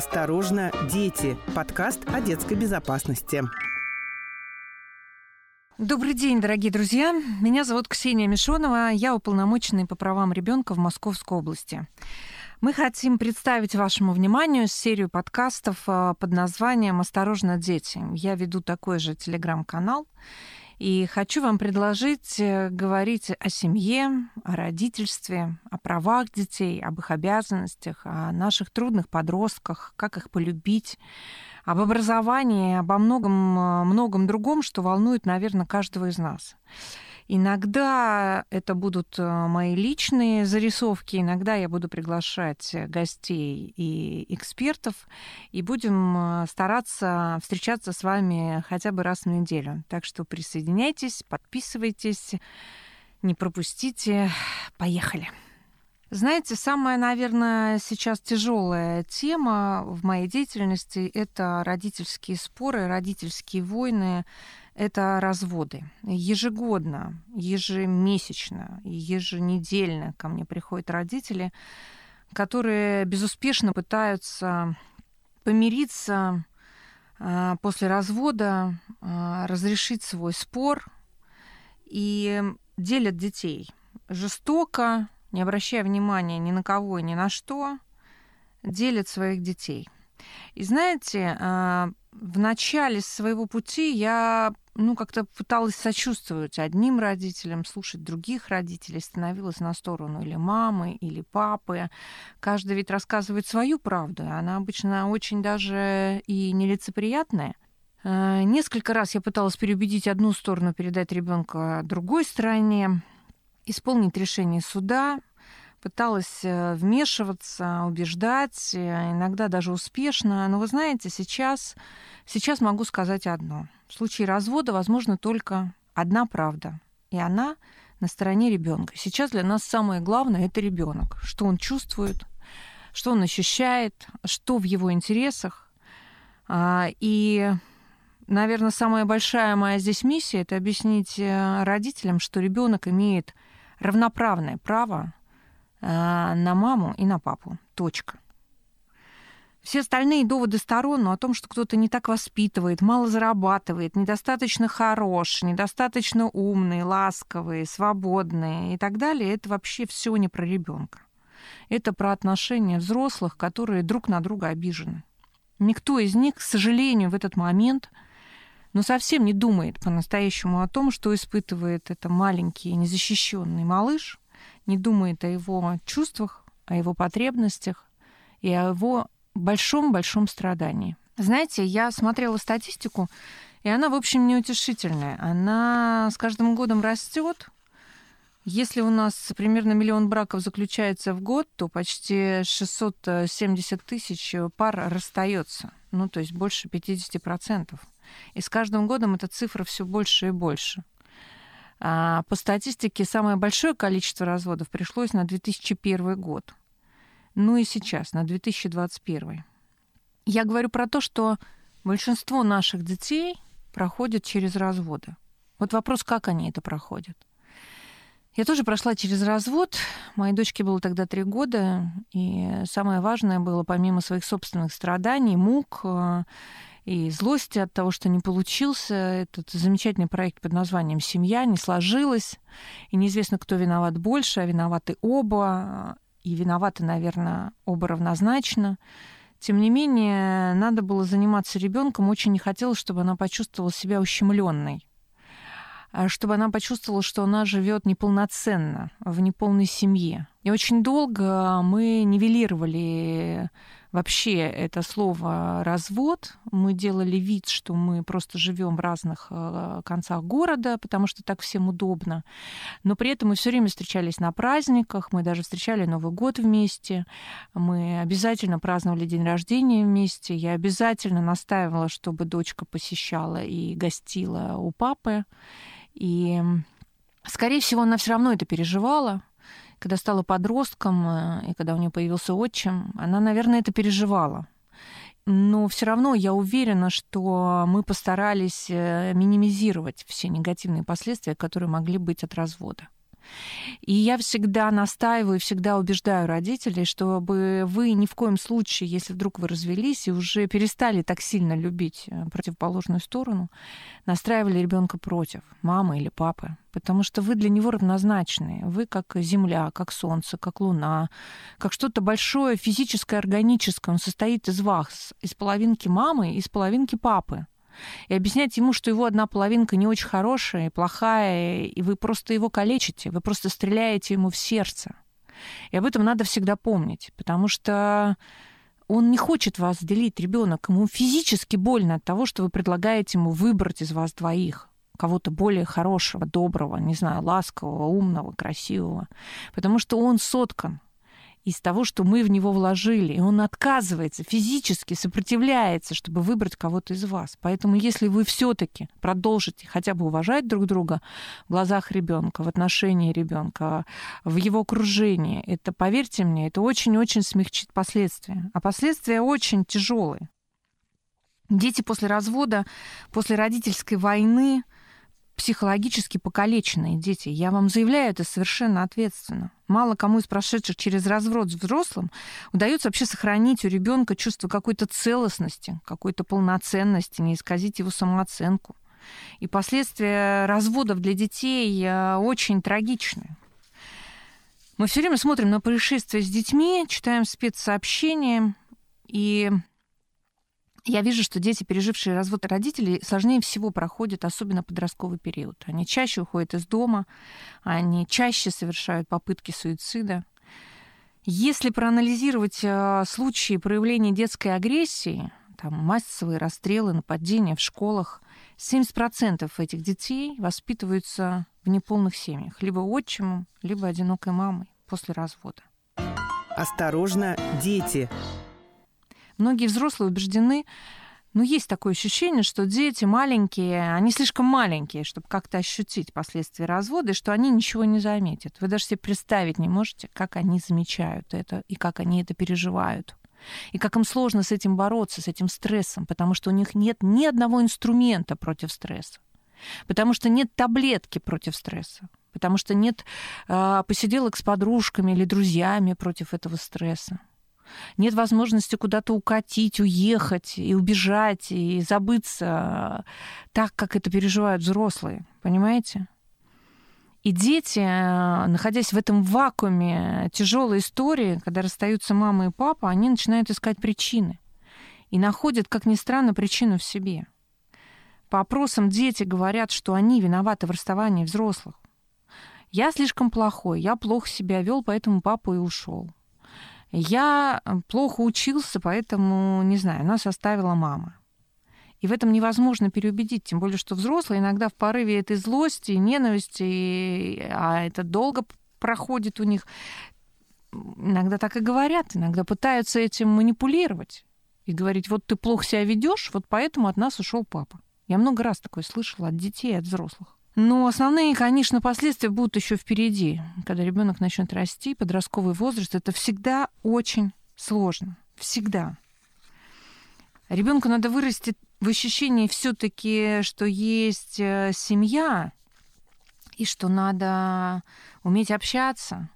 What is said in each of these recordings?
«Осторожно, дети» – подкаст о детской безопасности. Добрый день, дорогие друзья. Меня зовут Ксения Мишонова. Я уполномоченный по правам ребенка в Московской области. Мы хотим представить вашему вниманию серию подкастов э, под названием «Осторожно, дети». Я веду такой же телеграм-канал. И хочу вам предложить э, говорить о семье, о родительстве, о правах детей, об их обязанностях, о наших трудных подростках, как их полюбить, об образовании, обо многом, э, другом, что волнует, наверное, каждого из нас. Иногда это будут э, мои личные зарисовки, иногда я буду приглашать гостей и экспертов, и будем э, стараться встречаться с вами хотя бы раз в неделю. Так что присоединяйтесь, подписывайтесь, не пропустите. Поехали! Знаете, самая, наверное, сейчас тяжелая тема в моей деятельности – это родительские споры, родительские войны, это разводы. Ежегодно, ежемесячно, еженедельно ко мне приходят родители, которые безуспешно пытаются помириться а, после развода, а, разрешить свой спор и делят детей жестоко, не обращая внимания ни на кого и ни на что, делят своих детей. И знаете, а, в начале своего пути я ну, как-то пыталась сочувствовать одним родителям, слушать других родителей, становилась на сторону или мамы, или папы. Каждый ведь рассказывает свою правду, она обычно очень даже и нелицеприятная. А, несколько раз я пыталась переубедить одну сторону, передать ребенка другой стороне, исполнить решение суда, пыталась э, вмешиваться, убеждать, э, иногда даже успешно. Но вы знаете, сейчас, сейчас могу сказать одно. В случае развода возможно только одна правда. И она на стороне ребенка. Сейчас для нас самое главное это ребенок. Что он чувствует, что он ощущает, что в его интересах. А, и наверное, самая большая моя здесь миссия это объяснить э, родителям, что ребенок имеет равноправное право на маму и на папу. Точка. Все остальные доводы сторон но о том, что кто-то не так воспитывает, мало зарабатывает, недостаточно хорош, недостаточно умный, ласковый, свободный и так далее, это вообще все не про ребенка. Это про отношения взрослых, которые друг на друга обижены. Никто из них, к сожалению, в этот момент но совсем не думает по-настоящему о том, что испытывает это маленький незащищенный малыш, не думает о его чувствах, о его потребностях и о его большом-большом страдании. Знаете, я смотрела статистику, и она, в общем, неутешительная. Она с каждым годом растет. Если у нас примерно миллион браков заключается в год, то почти 670 тысяч пар расстается. Ну, то есть больше 50%. И с каждым годом эта цифра все больше и больше. А по статистике, самое большое количество разводов пришлось на 2001 год. Ну и сейчас, на 2021. Я говорю про то, что большинство наших детей проходят через разводы. Вот вопрос, как они это проходят. Я тоже прошла через развод. Моей дочке было тогда три года. И самое важное было, помимо своих собственных страданий, мук и злости от того, что не получился этот замечательный проект под названием «Семья», не сложилось, и неизвестно, кто виноват больше, а виноваты оба, и виноваты, наверное, оба равнозначно. Тем не менее, надо было заниматься ребенком. Очень не хотелось, чтобы она почувствовала себя ущемленной, а чтобы она почувствовала, что она живет неполноценно, в неполной семье. И очень долго мы нивелировали вообще это слово развод. Мы делали вид, что мы просто живем в разных э, концах города, потому что так всем удобно. Но при этом мы все время встречались на праздниках, мы даже встречали Новый год вместе, мы обязательно праздновали день рождения вместе. Я обязательно настаивала, чтобы дочка посещала и гостила у папы. И, скорее всего, она все равно это переживала, когда стала подростком, э, и когда у нее появился отчим, она, наверное, это переживала. Но все равно я уверена, что мы постарались э, минимизировать все негативные последствия, которые могли быть от развода. И я всегда настаиваю, всегда убеждаю родителей, чтобы вы ни в коем случае, если вдруг вы развелись и уже перестали так сильно любить э, противоположную сторону, настраивали ребенка против мамы или папы. Потому что вы для него равнозначны. Вы как Земля, как Солнце, как Луна, как что-то большое, физическое, органическое. Он состоит из вас, из половинки мамы из половинки папы и объяснять ему, что его одна половинка не очень хорошая, плохая, и вы просто его калечите, вы просто стреляете ему в сердце. И об этом надо всегда помнить, потому что он не хочет вас делить, ребенок. Ему физически больно от того, что вы предлагаете ему выбрать из вас двоих кого-то более хорошего, доброго, не знаю, ласкового, умного, красивого. Потому что он соткан из того, что мы в него вложили. И он отказывается, физически сопротивляется, чтобы выбрать кого-то из вас. Поэтому если вы все-таки продолжите хотя бы уважать друг друга в глазах ребенка, в отношении ребенка, в его окружении, это, поверьте мне, это очень-очень смягчит последствия. А последствия очень тяжелые. Дети после развода, после родительской войны, психологически покалеченные дети. Я вам заявляю это совершенно ответственно. Мало кому из прошедших через развод взрослым удается вообще сохранить у ребенка чувство какой-то целостности, какой-то полноценности, не исказить его самооценку. И последствия разводов для детей э, очень трагичны. Мы все время смотрим на происшествия с детьми, читаем спецсообщения, и я вижу, что дети, пережившие развод родителей, сложнее всего проходят, особенно подростковый период. Они чаще уходят из дома, они чаще совершают попытки суицида. Если проанализировать э, случаи проявления детской агрессии, там массовые расстрелы, нападения в школах, 70% этих детей воспитываются в неполных семьях, либо отчимом, либо одинокой мамой после развода. Осторожно, дети! Многие взрослые убеждены, ну, есть такое ощущение, что дети маленькие, они слишком маленькие, чтобы как-то ощутить последствия развода, и что они ничего не заметят. Вы даже себе представить не можете, как они замечают это и как они это переживают. И как им сложно с этим бороться, с этим стрессом, потому что у них нет ни одного инструмента против стресса, потому что нет таблетки против стресса, потому что нет э, посиделок с подружками или друзьями против этого стресса нет возможности куда-то укатить, уехать и убежать, и забыться так, как это переживают взрослые. Понимаете? И дети, находясь в этом вакууме тяжелой истории, когда расстаются мама и папа, они начинают искать причины. И находят, как ни странно, причину в себе. По опросам дети говорят, что они виноваты в расставании взрослых. Я слишком плохой, я плохо себя вел, поэтому папа и ушел. Я э, плохо учился, поэтому, не знаю, нас оставила мама. И в этом невозможно переубедить, тем более, что взрослые иногда в порыве этой злости, ненависти, а это долго проходит у них, иногда так и говорят, иногда пытаются этим манипулировать и говорить, вот ты плохо себя ведешь, вот поэтому от нас ушел папа. Я много раз такое слышала от детей, от взрослых. Но основные, конечно, последствия будут еще впереди. Когда ребенок начнет расти, подростковый возраст, это всегда очень сложно. Всегда. Ребенку надо вырасти в ощущении все-таки, что есть э, семья, и что надо уметь общаться.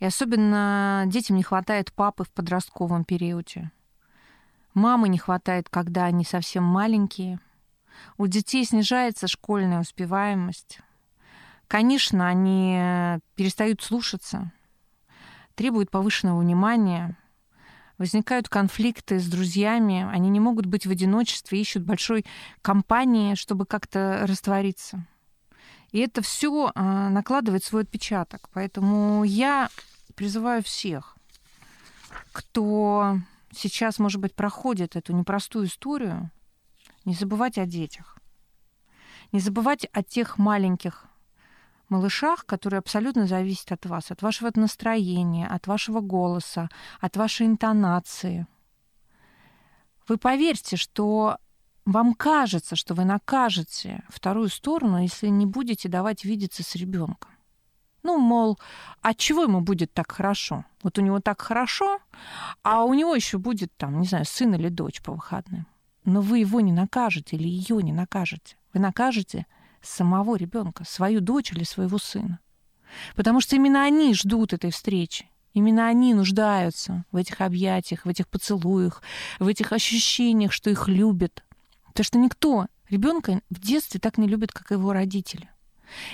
И особенно детям не хватает папы в подростковом периоде. Мамы не хватает, когда они совсем маленькие – у детей снижается школьная успеваемость. Конечно, они перестают слушаться, требуют повышенного внимания, возникают конфликты с друзьями, они не могут быть в одиночестве, ищут большой компании, чтобы как-то раствориться. И это все а, накладывает свой отпечаток. Поэтому я призываю всех, кто сейчас, может быть, проходит эту непростую историю, не забывать о детях. Не забывать о тех маленьких малышах, которые абсолютно зависят от вас, от вашего настроения, от вашего голоса, от вашей интонации. Вы поверьте, что вам кажется, что вы накажете вторую сторону, если не будете давать видеться с ребенком. Ну, мол, от чего ему будет так хорошо? Вот у него так хорошо, а у него еще будет там, не знаю, сын или дочь по выходным но вы его не накажете или ее не накажете. Вы накажете самого ребенка, свою дочь или своего сына. Потому что именно они ждут этой встречи. Именно они нуждаются в этих объятиях, в этих поцелуях, в этих ощущениях, что их любят. Потому что никто ребенка в детстве так не любит, как его родители.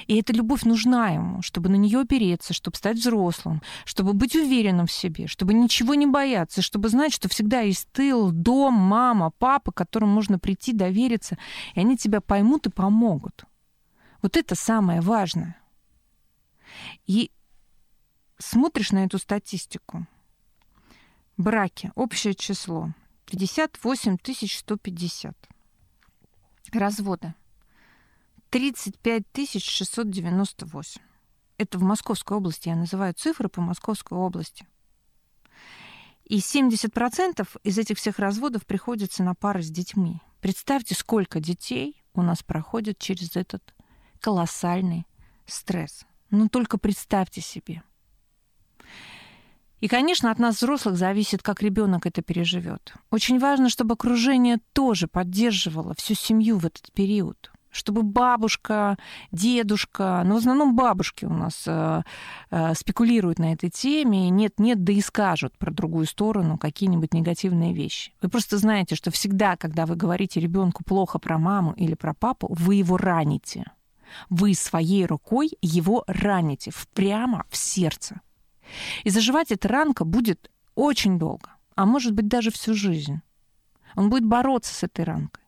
И эта любовь нужна ему, чтобы на нее опереться, чтобы стать взрослым, чтобы быть уверенным в себе, чтобы ничего не бояться, чтобы знать, что всегда есть тыл, дом, мама, папа, к которым можно прийти, довериться, и они тебя поймут и помогут. Вот это самое важное. И смотришь на эту статистику. Браки. Общее число. 58 150. Разводы. 35 698. Это в Московской области. Я называю цифры по Московской области. И 70% из этих всех разводов приходится на пары с детьми. Представьте, сколько детей у нас проходят через этот колоссальный стресс. Ну, только представьте себе – и, конечно, от нас, взрослых, зависит, как ребенок это переживет. Очень важно, чтобы окружение тоже поддерживало всю семью в этот период чтобы бабушка, дедушка, но ну, в основном бабушки у нас э, э, спекулируют на этой теме, нет-нет, да и скажут про другую сторону какие-нибудь негативные вещи. Вы просто знаете, что всегда, когда вы говорите ребенку плохо про маму или про папу, вы его раните. Вы своей рукой его раните прямо в сердце. И заживать эта ранка будет очень долго, а может быть даже всю жизнь. Он будет бороться с этой ранкой.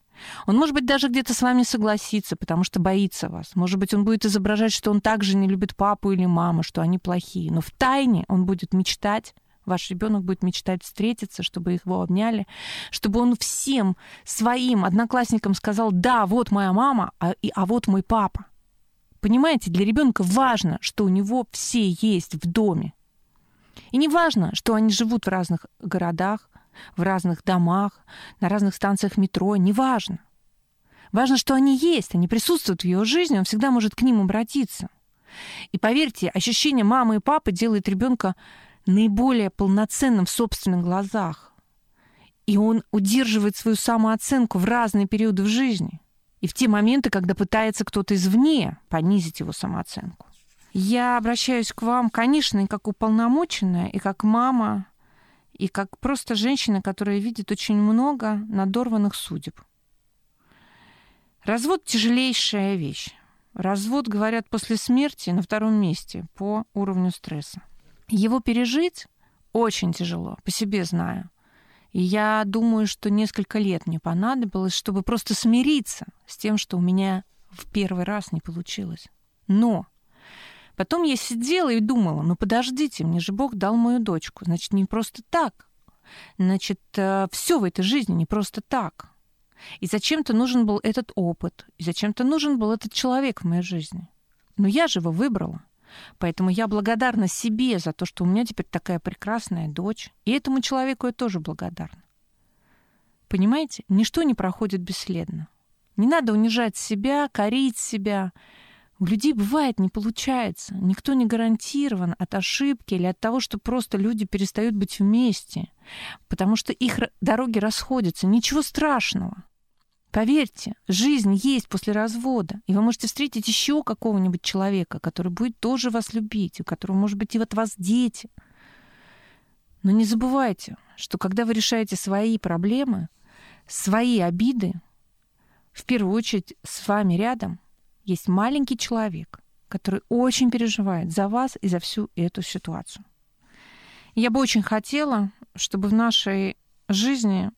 Он, может быть, даже где-то с вами согласится, потому что боится вас. Может быть, он будет изображать, что он также не любит папу или маму, что они плохие. Но в тайне он будет мечтать, ваш ребенок будет мечтать встретиться, чтобы его обняли, чтобы он всем своим одноклассникам сказал, да, вот моя мама, а, и, а вот мой папа. Понимаете, для ребенка важно, что у него все есть в доме. И не важно, что они живут в разных городах, в разных домах, на разных станциях метро, не важно. Важно, что они есть, они присутствуют в его жизни, он всегда может к ним обратиться. И поверьте, ощущение мамы и папы делает ребенка наиболее полноценным в собственных глазах. И он удерживает свою самооценку в разные периоды в жизни. И в те моменты, когда пытается кто-то извне понизить его самооценку. Я обращаюсь к вам, конечно, и как уполномоченная, и как мама, и как просто женщина, которая видит очень много надорванных судеб. Развод — тяжелейшая вещь. Развод, говорят, после смерти на втором месте по уровню стресса. Его пережить очень тяжело, по себе знаю. И я думаю, что несколько лет мне понадобилось, чтобы просто смириться с тем, что у меня в первый раз не получилось. Но Потом я сидела и думала, ну подождите, мне же Бог дал мою дочку, значит, не просто так. Значит, э, все в этой жизни не просто так. И зачем-то нужен был этот опыт, и зачем-то нужен был этот человек в моей жизни. Но я же его выбрала. Поэтому я благодарна себе за то, что у меня теперь такая прекрасная дочь. И этому человеку я тоже благодарна. Понимаете, ничто не проходит бесследно. Не надо унижать себя, корить себя. У людей бывает не получается. Никто не гарантирован от ошибки или от того, что просто люди перестают быть вместе, потому что их дороги расходятся. Ничего страшного. Поверьте, жизнь есть после развода, и вы можете встретить еще какого-нибудь человека, который будет тоже вас любить, у которого, может быть, и от вас дети. Но не забывайте, что когда вы решаете свои проблемы, свои обиды, в первую очередь с вами рядом есть маленький человек, который очень переживает за вас и за всю эту ситуацию. Я бы очень хотела, чтобы в нашей жизни,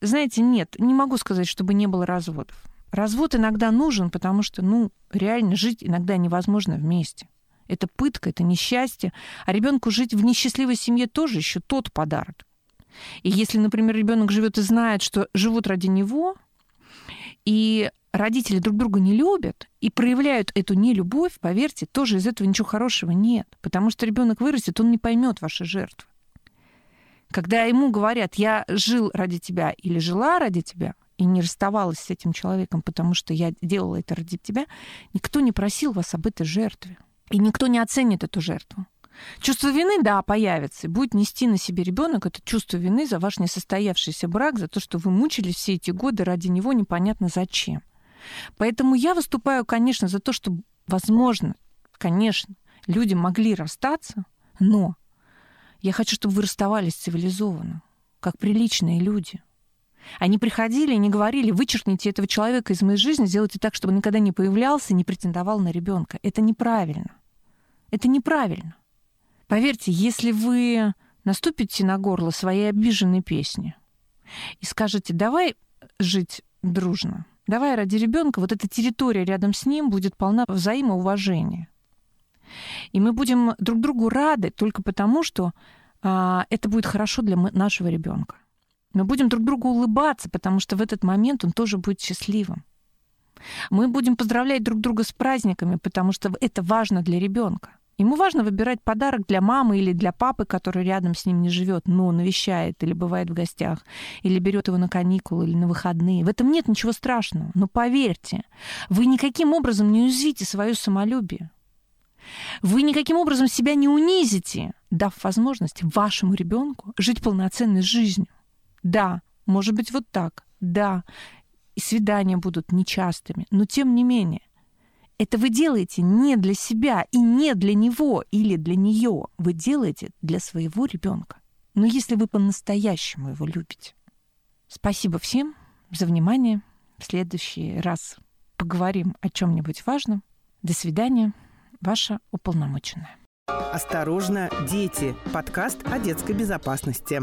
знаете, нет, не могу сказать, чтобы не было разводов. Развод иногда нужен, потому что, ну, реально жить иногда невозможно вместе. Это пытка, это несчастье. А ребенку жить в несчастливой семье тоже еще тот подарок. И если, например, ребенок живет и знает, что живут ради него, и родители друг друга не любят и проявляют эту нелюбовь, поверьте, тоже из этого ничего хорошего нет. Потому что ребенок вырастет, он не поймет ваши жертвы. Когда ему говорят, я жил ради тебя или жила ради тебя, и не расставалась с этим человеком, потому что я делала это ради тебя, никто не просил вас об этой жертве. И никто не оценит эту жертву. Чувство вины, да, появится. Будет нести на себе ребенок это чувство вины за ваш несостоявшийся брак, за то, что вы мучились все эти годы ради него непонятно зачем. Поэтому я выступаю, конечно, за то, что возможно, конечно, люди могли расстаться, но я хочу, чтобы вы расставались цивилизованно, как приличные люди. Они приходили и не говорили, вычеркните этого человека из моей жизни, сделайте так, чтобы он никогда не появлялся, не претендовал на ребенка. Это неправильно. Это неправильно. Поверьте, если вы наступите на горло своей обиженной песни и скажете, давай жить дружно, давай ради ребенка, вот эта территория рядом с ним будет полна взаимоуважения. И мы будем друг другу рады только потому, что а, это будет хорошо для нашего ребенка. Мы будем друг другу улыбаться, потому что в этот момент он тоже будет счастливым. Мы будем поздравлять друг друга с праздниками, потому что это важно для ребенка. Ему важно выбирать подарок для мамы или для папы, который рядом с ним не живет, но навещает или бывает в гостях, или берет его на каникулы или на выходные. В этом нет ничего страшного. Но поверьте, вы никаким образом не уязвите свое самолюбие. Вы никаким образом себя не унизите, дав возможность вашему ребенку жить полноценной жизнью. Да, может быть вот так. Да, и свидания будут нечастыми, но тем не менее. Это вы делаете не для себя и не для него или для нее. Вы делаете для своего ребенка. Но если вы по-настоящему его любите. Спасибо всем за внимание. В следующий раз поговорим о чем-нибудь важном. До свидания. Ваша уполномоченная. Осторожно, дети. Подкаст о детской безопасности.